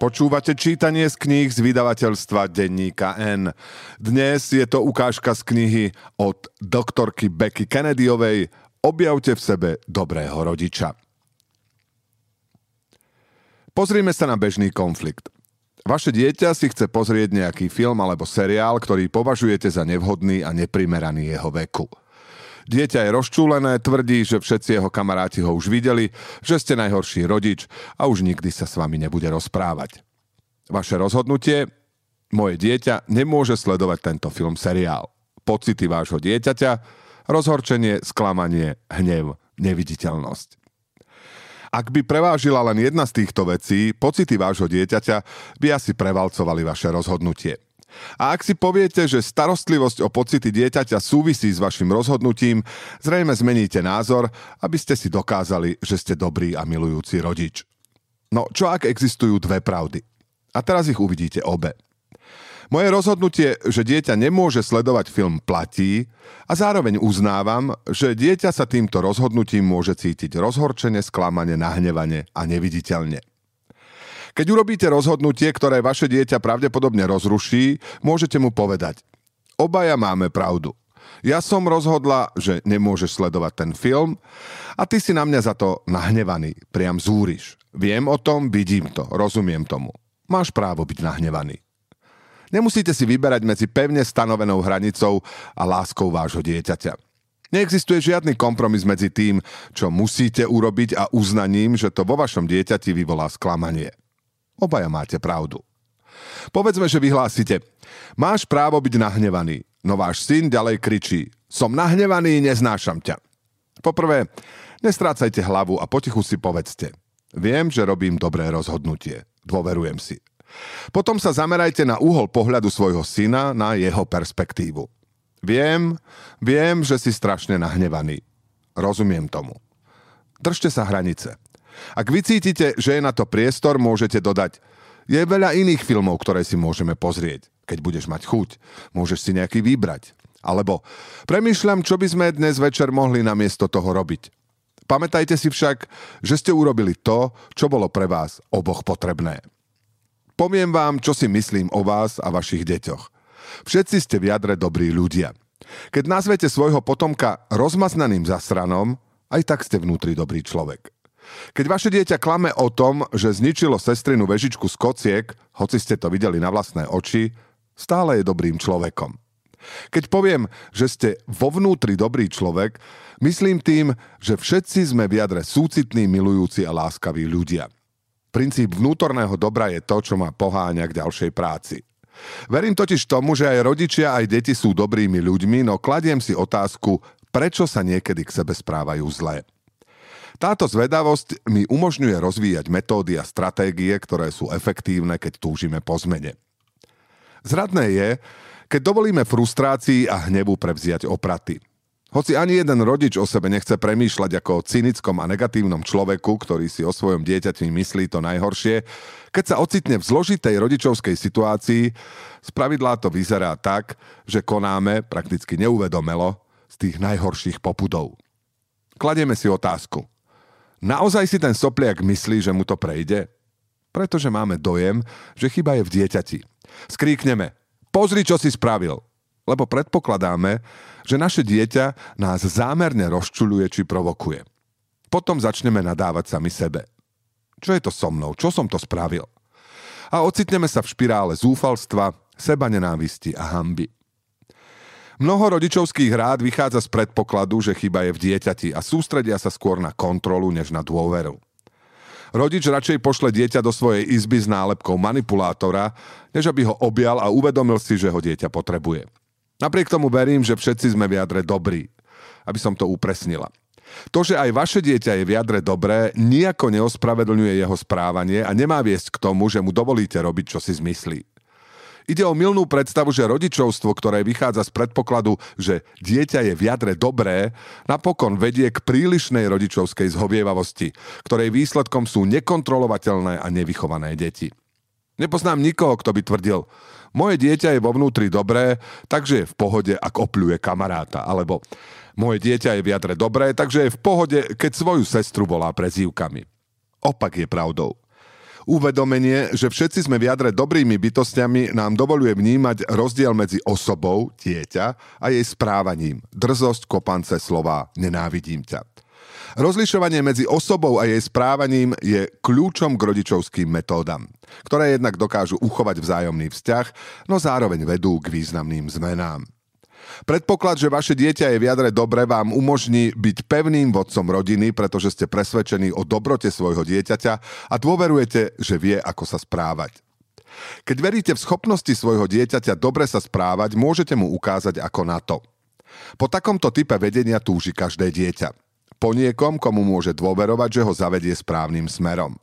Počúvate čítanie z kníh z vydavateľstva Denníka N. Dnes je to ukážka z knihy od doktorky Becky Kennedyovej Objavte v sebe dobrého rodiča. Pozrime sa na bežný konflikt. Vaše dieťa si chce pozrieť nejaký film alebo seriál, ktorý považujete za nevhodný a neprimeraný jeho veku. Dieťa je rozčúlené, tvrdí, že všetci jeho kamaráti ho už videli, že ste najhorší rodič a už nikdy sa s vami nebude rozprávať. Vaše rozhodnutie? Moje dieťa nemôže sledovať tento film seriál. Pocity vášho dieťaťa? Rozhorčenie, sklamanie, hnev, neviditeľnosť. Ak by prevážila len jedna z týchto vecí, pocity vášho dieťaťa by asi prevalcovali vaše rozhodnutie. A ak si poviete, že starostlivosť o pocity dieťaťa súvisí s vašim rozhodnutím, zrejme zmeníte názor, aby ste si dokázali, že ste dobrý a milujúci rodič. No čo ak existujú dve pravdy? A teraz ich uvidíte obe. Moje rozhodnutie, že dieťa nemôže sledovať film, platí a zároveň uznávam, že dieťa sa týmto rozhodnutím môže cítiť rozhorčene, sklamane, nahnevane a neviditeľne. Keď urobíte rozhodnutie, ktoré vaše dieťa pravdepodobne rozruší, môžete mu povedať Obaja máme pravdu. Ja som rozhodla, že nemôžeš sledovať ten film a ty si na mňa za to nahnevaný, priam zúriš. Viem o tom, vidím to, rozumiem tomu. Máš právo byť nahnevaný. Nemusíte si vyberať medzi pevne stanovenou hranicou a láskou vášho dieťaťa. Neexistuje žiadny kompromis medzi tým, čo musíte urobiť a uznaním, že to vo vašom dieťati vyvolá sklamanie. Obaja máte pravdu. Povedzme, že vyhlásite, máš právo byť nahnevaný, no váš syn ďalej kričí, som nahnevaný, neznášam ťa. Poprvé, nestrácajte hlavu a potichu si povedzte, viem, že robím dobré rozhodnutie, dôverujem si. Potom sa zamerajte na úhol pohľadu svojho syna, na jeho perspektívu. Viem, viem, že si strašne nahnevaný. Rozumiem tomu. Držte sa hranice. Ak vycítite, že je na to priestor, môžete dodať je veľa iných filmov, ktoré si môžeme pozrieť. Keď budeš mať chuť, môžeš si nejaký vybrať. Alebo premýšľam, čo by sme dnes večer mohli namiesto toho robiť. Pamätajte si však, že ste urobili to, čo bolo pre vás oboch potrebné. Poviem vám, čo si myslím o vás a vašich deťoch. Všetci ste v jadre dobrí ľudia. Keď nazvete svojho potomka rozmaznaným zasranom, aj tak ste vnútri dobrý človek. Keď vaše dieťa klame o tom, že zničilo sestrinu vežičku z kociek, hoci ste to videli na vlastné oči, stále je dobrým človekom. Keď poviem, že ste vo vnútri dobrý človek, myslím tým, že všetci sme v jadre súcitní, milujúci a láskaví ľudia. Princíp vnútorného dobra je to, čo ma poháňa k ďalšej práci. Verím totiž tomu, že aj rodičia, aj deti sú dobrými ľuďmi, no kladiem si otázku, prečo sa niekedy k sebe správajú zle. Táto zvedavosť mi umožňuje rozvíjať metódy a stratégie, ktoré sú efektívne, keď túžime po zmene. Zradné je, keď dovolíme frustrácii a hnevu prevziať opraty. Hoci ani jeden rodič o sebe nechce premýšľať ako o cynickom a negatívnom človeku, ktorý si o svojom dieťati myslí to najhoršie, keď sa ocitne v zložitej rodičovskej situácii, spravidlá to vyzerá tak, že konáme prakticky neuvedomelo z tých najhorších popudov. Kladieme si otázku. Naozaj si ten sopliak myslí, že mu to prejde? Pretože máme dojem, že chyba je v dieťati. Skríkneme, pozri, čo si spravil. Lebo predpokladáme, že naše dieťa nás zámerne rozčuluje či provokuje. Potom začneme nadávať sami sebe. Čo je to so mnou? Čo som to spravil? A ocitneme sa v špirále zúfalstva, seba nenávisti a hamby. Mnoho rodičovských rád vychádza z predpokladu, že chyba je v dieťati a sústredia sa skôr na kontrolu než na dôveru. Rodič radšej pošle dieťa do svojej izby s nálepkou manipulátora, než aby ho objal a uvedomil si, že ho dieťa potrebuje. Napriek tomu verím, že všetci sme v jadre dobrí. Aby som to upresnila. To, že aj vaše dieťa je v jadre dobré, nijako neospravedlňuje jeho správanie a nemá viesť k tomu, že mu dovolíte robiť, čo si zmyslí. Ide o milnú predstavu, že rodičovstvo, ktoré vychádza z predpokladu, že dieťa je v jadre dobré, napokon vedie k prílišnej rodičovskej zhovievavosti, ktorej výsledkom sú nekontrolovateľné a nevychované deti. Nepoznám nikoho, kto by tvrdil, moje dieťa je vo vnútri dobré, takže je v pohode, ak opľuje kamaráta. Alebo moje dieťa je v jadre dobré, takže je v pohode, keď svoju sestru volá prezývkami. Opak je pravdou. Uvedomenie, že všetci sme v jadre dobrými bytostiami, nám dovoluje vnímať rozdiel medzi osobou, dieťa, a jej správaním. Drzosť, kopance, slova, nenávidím ťa. Rozlišovanie medzi osobou a jej správaním je kľúčom k rodičovským metódam, ktoré jednak dokážu uchovať vzájomný vzťah, no zároveň vedú k významným zmenám. Predpoklad, že vaše dieťa je v jadre dobre, vám umožní byť pevným vodcom rodiny, pretože ste presvedčení o dobrote svojho dieťaťa a dôverujete, že vie, ako sa správať. Keď veríte v schopnosti svojho dieťaťa dobre sa správať, môžete mu ukázať ako na to. Po takomto type vedenia túži každé dieťa. Po niekom, komu môže dôverovať, že ho zavedie správnym smerom.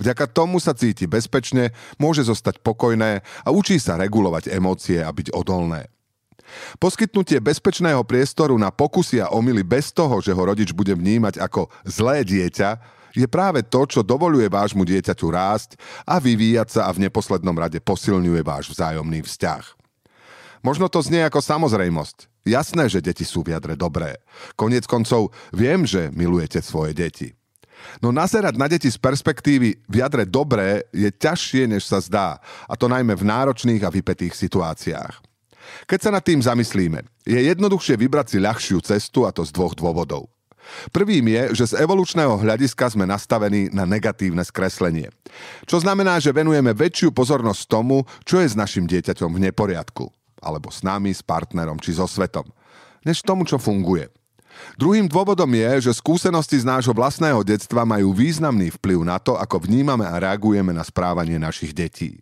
Vďaka tomu sa cíti bezpečne, môže zostať pokojné a učí sa regulovať emócie a byť odolné. Poskytnutie bezpečného priestoru na pokusy a omily bez toho, že ho rodič bude vnímať ako zlé dieťa, je práve to, čo dovoluje vášmu dieťaťu rásť a vyvíjať sa a v neposlednom rade posilňuje váš vzájomný vzťah. Možno to znie ako samozrejmosť. Jasné, že deti sú v jadre dobré. Konec koncov viem, že milujete svoje deti. No nazerať na deti z perspektívy v jadre dobré je ťažšie, než sa zdá, a to najmä v náročných a vypetých situáciách. Keď sa nad tým zamyslíme, je jednoduchšie vybrať si ľahšiu cestu a to z dvoch dôvodov. Prvým je, že z evolučného hľadiska sme nastavení na negatívne skreslenie. Čo znamená, že venujeme väčšiu pozornosť tomu, čo je s našim dieťaťom v neporiadku. Alebo s nami, s partnerom či so svetom. Než tomu, čo funguje. Druhým dôvodom je, že skúsenosti z nášho vlastného detstva majú významný vplyv na to, ako vnímame a reagujeme na správanie našich detí.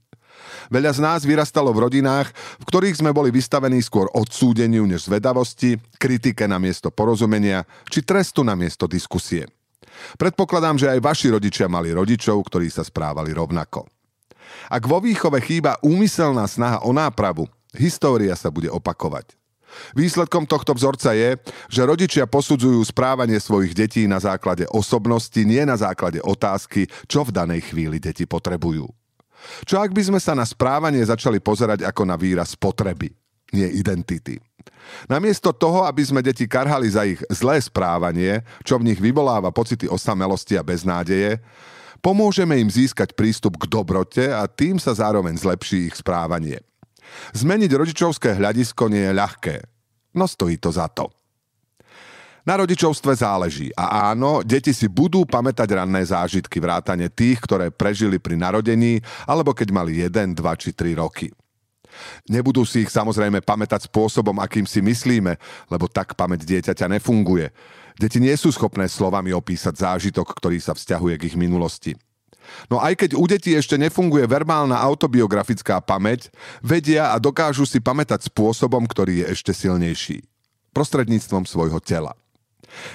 Veľa z nás vyrastalo v rodinách, v ktorých sme boli vystavení skôr odsúdeniu než zvedavosti, kritike na miesto porozumenia či trestu na miesto diskusie. Predpokladám, že aj vaši rodičia mali rodičov, ktorí sa správali rovnako. Ak vo výchove chýba úmyselná snaha o nápravu, história sa bude opakovať. Výsledkom tohto vzorca je, že rodičia posudzujú správanie svojich detí na základe osobnosti, nie na základe otázky, čo v danej chvíli deti potrebujú. Čo ak by sme sa na správanie začali pozerať ako na výraz potreby, nie identity? Namiesto toho, aby sme deti karhali za ich zlé správanie, čo v nich vyvoláva pocity osamelosti a beznádeje, pomôžeme im získať prístup k dobrote a tým sa zároveň zlepší ich správanie. Zmeniť rodičovské hľadisko nie je ľahké, no stojí to za to. Na rodičovstve záleží a áno, deti si budú pamätať ranné zážitky vrátane tých, ktoré prežili pri narodení alebo keď mali 1, 2 či 3 roky. Nebudú si ich samozrejme pamätať spôsobom, akým si myslíme, lebo tak pamäť dieťaťa nefunguje. Deti nie sú schopné slovami opísať zážitok, ktorý sa vzťahuje k ich minulosti. No aj keď u detí ešte nefunguje verbálna autobiografická pamäť, vedia a dokážu si pamätať spôsobom, ktorý je ešte silnejší. Prostredníctvom svojho tela.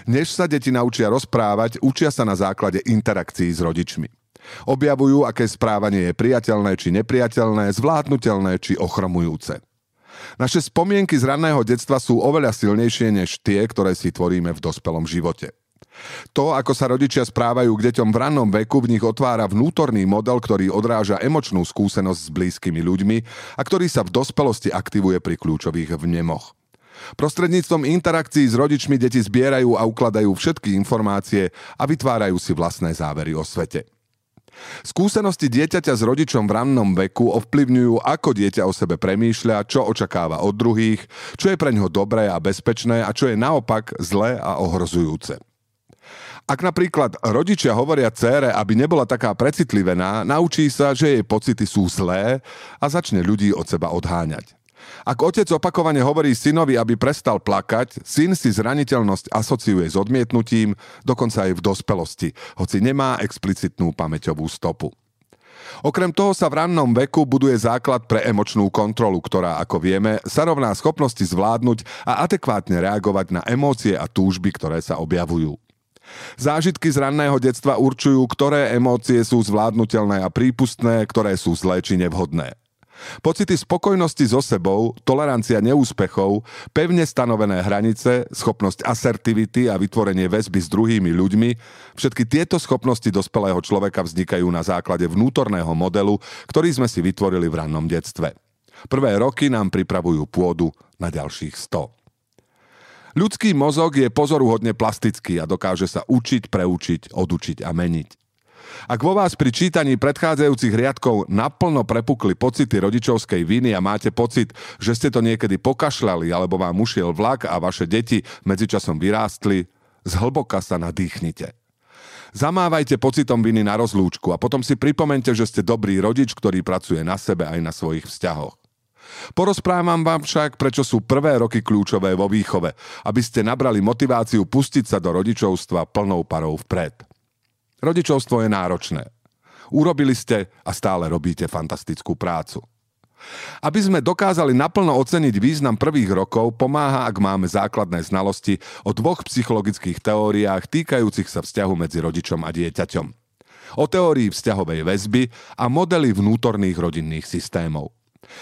Než sa deti naučia rozprávať, učia sa na základe interakcií s rodičmi. Objavujú, aké správanie je priateľné či nepriateľné, zvládnutelné či ochromujúce. Naše spomienky z ranného detstva sú oveľa silnejšie než tie, ktoré si tvoríme v dospelom živote. To, ako sa rodičia správajú k deťom v rannom veku, v nich otvára vnútorný model, ktorý odráža emočnú skúsenosť s blízkymi ľuďmi a ktorý sa v dospelosti aktivuje pri kľúčových vnemoch. Prostredníctvom interakcií s rodičmi deti zbierajú a ukladajú všetky informácie a vytvárajú si vlastné závery o svete. Skúsenosti dieťaťa s rodičom v rannom veku ovplyvňujú, ako dieťa o sebe premýšľa, čo očakáva od druhých, čo je pre ňo dobré a bezpečné a čo je naopak zlé a ohrozujúce. Ak napríklad rodičia hovoria cére, aby nebola taká precitlivená, naučí sa, že jej pocity sú zlé a začne ľudí od seba odháňať. Ak otec opakovane hovorí synovi, aby prestal plakať, syn si zraniteľnosť asociuje s odmietnutím, dokonca aj v dospelosti, hoci nemá explicitnú pamäťovú stopu. Okrem toho sa v rannom veku buduje základ pre emočnú kontrolu, ktorá, ako vieme, sa rovná schopnosti zvládnuť a adekvátne reagovať na emócie a túžby, ktoré sa objavujú. Zážitky z ranného detstva určujú, ktoré emócie sú zvládnutelné a prípustné, ktoré sú zlé či nevhodné. Pocity spokojnosti so sebou, tolerancia neúspechov, pevne stanovené hranice, schopnosť asertivity a vytvorenie väzby s druhými ľuďmi, všetky tieto schopnosti dospelého človeka vznikajú na základe vnútorného modelu, ktorý sme si vytvorili v rannom detstve. Prvé roky nám pripravujú pôdu na ďalších 100. Ľudský mozog je pozoruhodne plastický a dokáže sa učiť, preučiť, odučiť a meniť. Ak vo vás pri čítaní predchádzajúcich riadkov naplno prepukli pocity rodičovskej viny a máte pocit, že ste to niekedy pokašľali alebo vám ušiel vlak a vaše deti medzičasom vyrástli, zhlboka sa nadýchnite. Zamávajte pocitom viny na rozlúčku a potom si pripomente, že ste dobrý rodič, ktorý pracuje na sebe aj na svojich vzťahoch. Porozprávam vám však, prečo sú prvé roky kľúčové vo výchove, aby ste nabrali motiváciu pustiť sa do rodičovstva plnou parou vpred. Rodičovstvo je náročné. Urobili ste a stále robíte fantastickú prácu. Aby sme dokázali naplno oceniť význam prvých rokov, pomáha, ak máme základné znalosti o dvoch psychologických teóriách týkajúcich sa vzťahu medzi rodičom a dieťaťom. O teórii vzťahovej väzby a modely vnútorných rodinných systémov.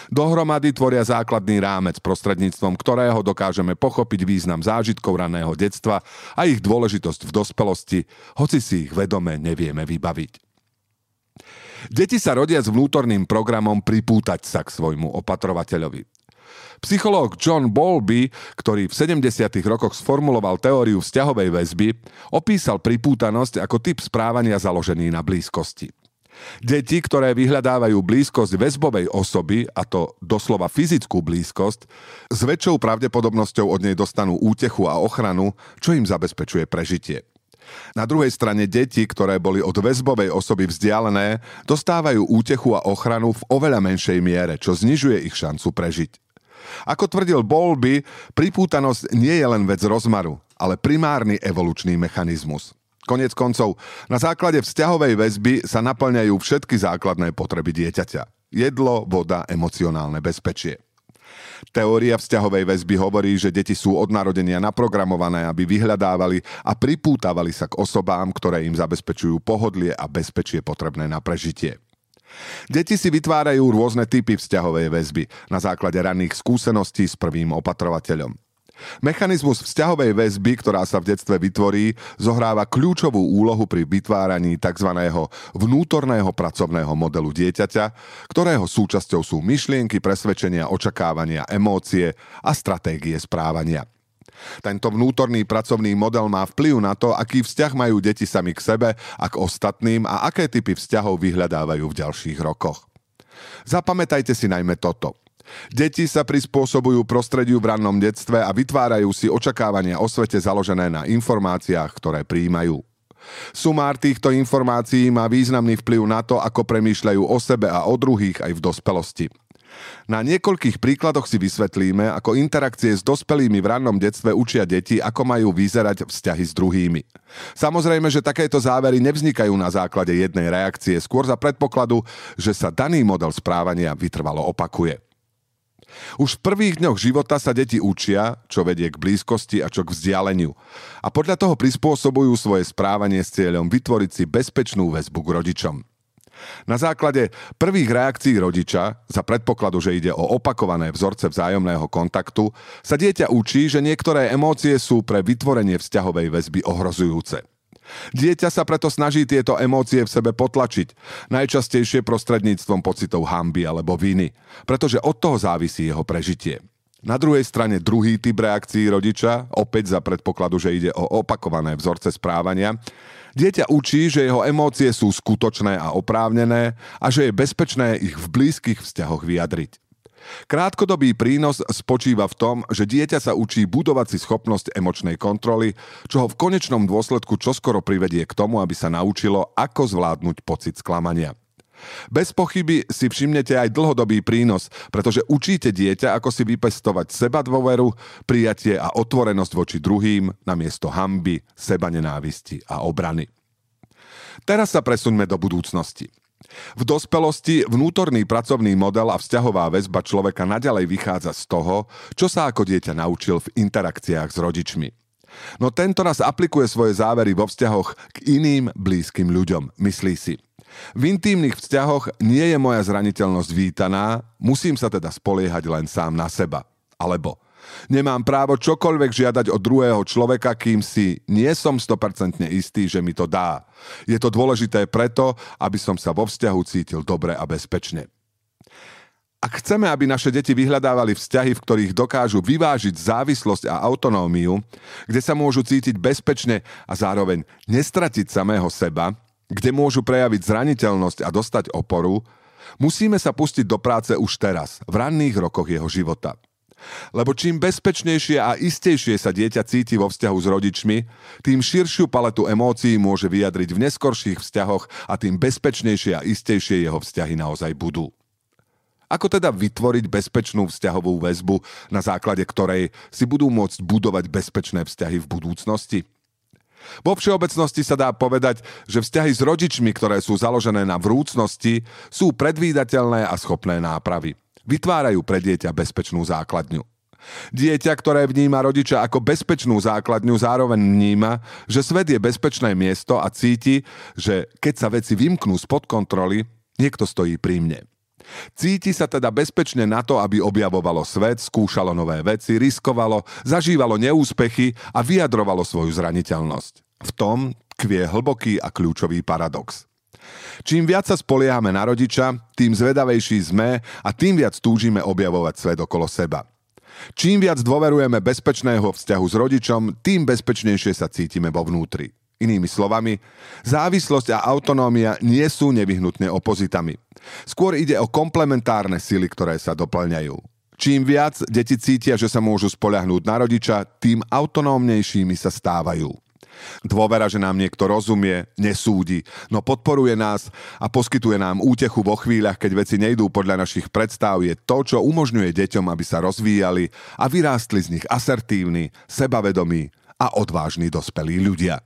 Dohromady tvoria základný rámec, prostredníctvom ktorého dokážeme pochopiť význam zážitkov raného detstva a ich dôležitosť v dospelosti, hoci si ich vedome nevieme vybaviť. Deti sa rodia s vnútorným programom pripútať sa k svojmu opatrovateľovi. Psychológ John Bowlby, ktorý v 70. rokoch sformuloval teóriu vzťahovej väzby, opísal pripútanosť ako typ správania založený na blízkosti. Deti, ktoré vyhľadávajú blízkosť väzbovej osoby, a to doslova fyzickú blízkosť, s väčšou pravdepodobnosťou od nej dostanú útechu a ochranu, čo im zabezpečuje prežitie. Na druhej strane deti, ktoré boli od väzbovej osoby vzdialené, dostávajú útechu a ochranu v oveľa menšej miere, čo znižuje ich šancu prežiť. Ako tvrdil Bolby, pripútanosť nie je len vec rozmaru, ale primárny evolučný mechanizmus. Konec koncov, na základe vzťahovej väzby sa naplňajú všetky základné potreby dieťaťa. Jedlo, voda, emocionálne bezpečie. Teória vzťahovej väzby hovorí, že deti sú od narodenia naprogramované, aby vyhľadávali a pripútavali sa k osobám, ktoré im zabezpečujú pohodlie a bezpečie potrebné na prežitie. Deti si vytvárajú rôzne typy vzťahovej väzby na základe ranných skúseností s prvým opatrovateľom. Mechanizmus vzťahovej väzby, ktorá sa v detstve vytvorí, zohráva kľúčovú úlohu pri vytváraní tzv. vnútorného pracovného modelu dieťaťa, ktorého súčasťou sú myšlienky, presvedčenia, očakávania, emócie a stratégie správania. Tento vnútorný pracovný model má vplyv na to, aký vzťah majú deti sami k sebe a k ostatným a aké typy vzťahov vyhľadávajú v ďalších rokoch. Zapamätajte si najmä toto. Deti sa prispôsobujú prostrediu v rannom detstve a vytvárajú si očakávania o svete založené na informáciách, ktoré príjmajú. Sumár týchto informácií má významný vplyv na to, ako premýšľajú o sebe a o druhých aj v dospelosti. Na niekoľkých príkladoch si vysvetlíme, ako interakcie s dospelými v rannom detstve učia deti, ako majú vyzerať vzťahy s druhými. Samozrejme, že takéto závery nevznikajú na základe jednej reakcie, skôr za predpokladu, že sa daný model správania vytrvalo opakuje. Už v prvých dňoch života sa deti učia, čo vedie k blízkosti a čo k vzdialeniu. A podľa toho prispôsobujú svoje správanie s cieľom vytvoriť si bezpečnú väzbu k rodičom. Na základe prvých reakcií rodiča, za predpokladu, že ide o opakované vzorce vzájomného kontaktu, sa dieťa učí, že niektoré emócie sú pre vytvorenie vzťahovej väzby ohrozujúce. Dieťa sa preto snaží tieto emócie v sebe potlačiť, najčastejšie prostredníctvom pocitov hamby alebo viny, pretože od toho závisí jeho prežitie. Na druhej strane druhý typ reakcií rodiča, opäť za predpokladu, že ide o opakované vzorce správania, dieťa učí, že jeho emócie sú skutočné a oprávnené a že je bezpečné ich v blízkych vzťahoch vyjadriť. Krátkodobý prínos spočíva v tom, že dieťa sa učí budovať si schopnosť emočnej kontroly, čo ho v konečnom dôsledku čoskoro privedie k tomu, aby sa naučilo, ako zvládnuť pocit sklamania. Bez pochyby si všimnete aj dlhodobý prínos, pretože učíte dieťa, ako si vypestovať seba dôveru, prijatie a otvorenosť voči druhým namiesto hamby, seba nenávisti a obrany. Teraz sa presuňme do budúcnosti. V dospelosti vnútorný pracovný model a vzťahová väzba človeka naďalej vychádza z toho, čo sa ako dieťa naučil v interakciách s rodičmi. No tento raz aplikuje svoje závery vo vzťahoch k iným blízkym ľuďom. Myslí si. V intímnych vzťahoch nie je moja zraniteľnosť vítaná, musím sa teda spoliehať len sám na seba. Alebo Nemám právo čokoľvek žiadať od druhého človeka, kým si nie som 100% istý, že mi to dá. Je to dôležité preto, aby som sa vo vzťahu cítil dobre a bezpečne. Ak chceme, aby naše deti vyhľadávali vzťahy, v ktorých dokážu vyvážiť závislosť a autonómiu, kde sa môžu cítiť bezpečne a zároveň nestratiť samého seba, kde môžu prejaviť zraniteľnosť a dostať oporu, musíme sa pustiť do práce už teraz, v ranných rokoch jeho života. Lebo čím bezpečnejšie a istejšie sa dieťa cíti vo vzťahu s rodičmi, tým širšiu paletu emócií môže vyjadriť v neskorších vzťahoch a tým bezpečnejšie a istejšie jeho vzťahy naozaj budú. Ako teda vytvoriť bezpečnú vzťahovú väzbu, na základe ktorej si budú môcť budovať bezpečné vzťahy v budúcnosti? Vo všeobecnosti sa dá povedať, že vzťahy s rodičmi, ktoré sú založené na vrúcnosti, sú predvídateľné a schopné nápravy. Vytvárajú pre dieťa bezpečnú základňu. Dieťa, ktoré vníma rodiča ako bezpečnú základňu, zároveň vníma, že svet je bezpečné miesto a cíti, že keď sa veci vymknú spod kontroly, niekto stojí pri mne. Cíti sa teda bezpečne na to, aby objavovalo svet, skúšalo nové veci, riskovalo, zažívalo neúspechy a vyjadrovalo svoju zraniteľnosť. V tom tkvie hlboký a kľúčový paradox. Čím viac sa spoliehame na rodiča, tým zvedavejší sme a tým viac túžime objavovať svet okolo seba. Čím viac dôverujeme bezpečného vzťahu s rodičom, tým bezpečnejšie sa cítime vo vnútri. Inými slovami, závislosť a autonómia nie sú nevyhnutne opozitami. Skôr ide o komplementárne sily, ktoré sa doplňajú. Čím viac deti cítia, že sa môžu spoľahnúť na rodiča, tým autonómnejšími sa stávajú. Dôvera, že nám niekto rozumie, nesúdi, no podporuje nás a poskytuje nám útechu vo chvíľach, keď veci nejdú podľa našich predstav, je to, čo umožňuje deťom, aby sa rozvíjali a vyrástli z nich asertívni, sebavedomí a odvážni dospelí ľudia.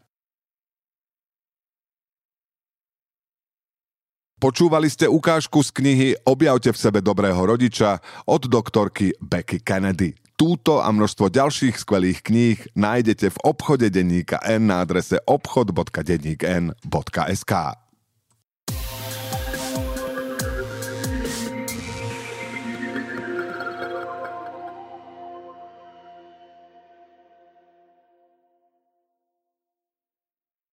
Počúvali ste ukážku z knihy Objavte v sebe dobrého rodiča od doktorky Becky Kennedy. Túto a množstvo ďalších skvelých kníh nájdete v obchode denníka N na adrese obchod.denníkn.sk.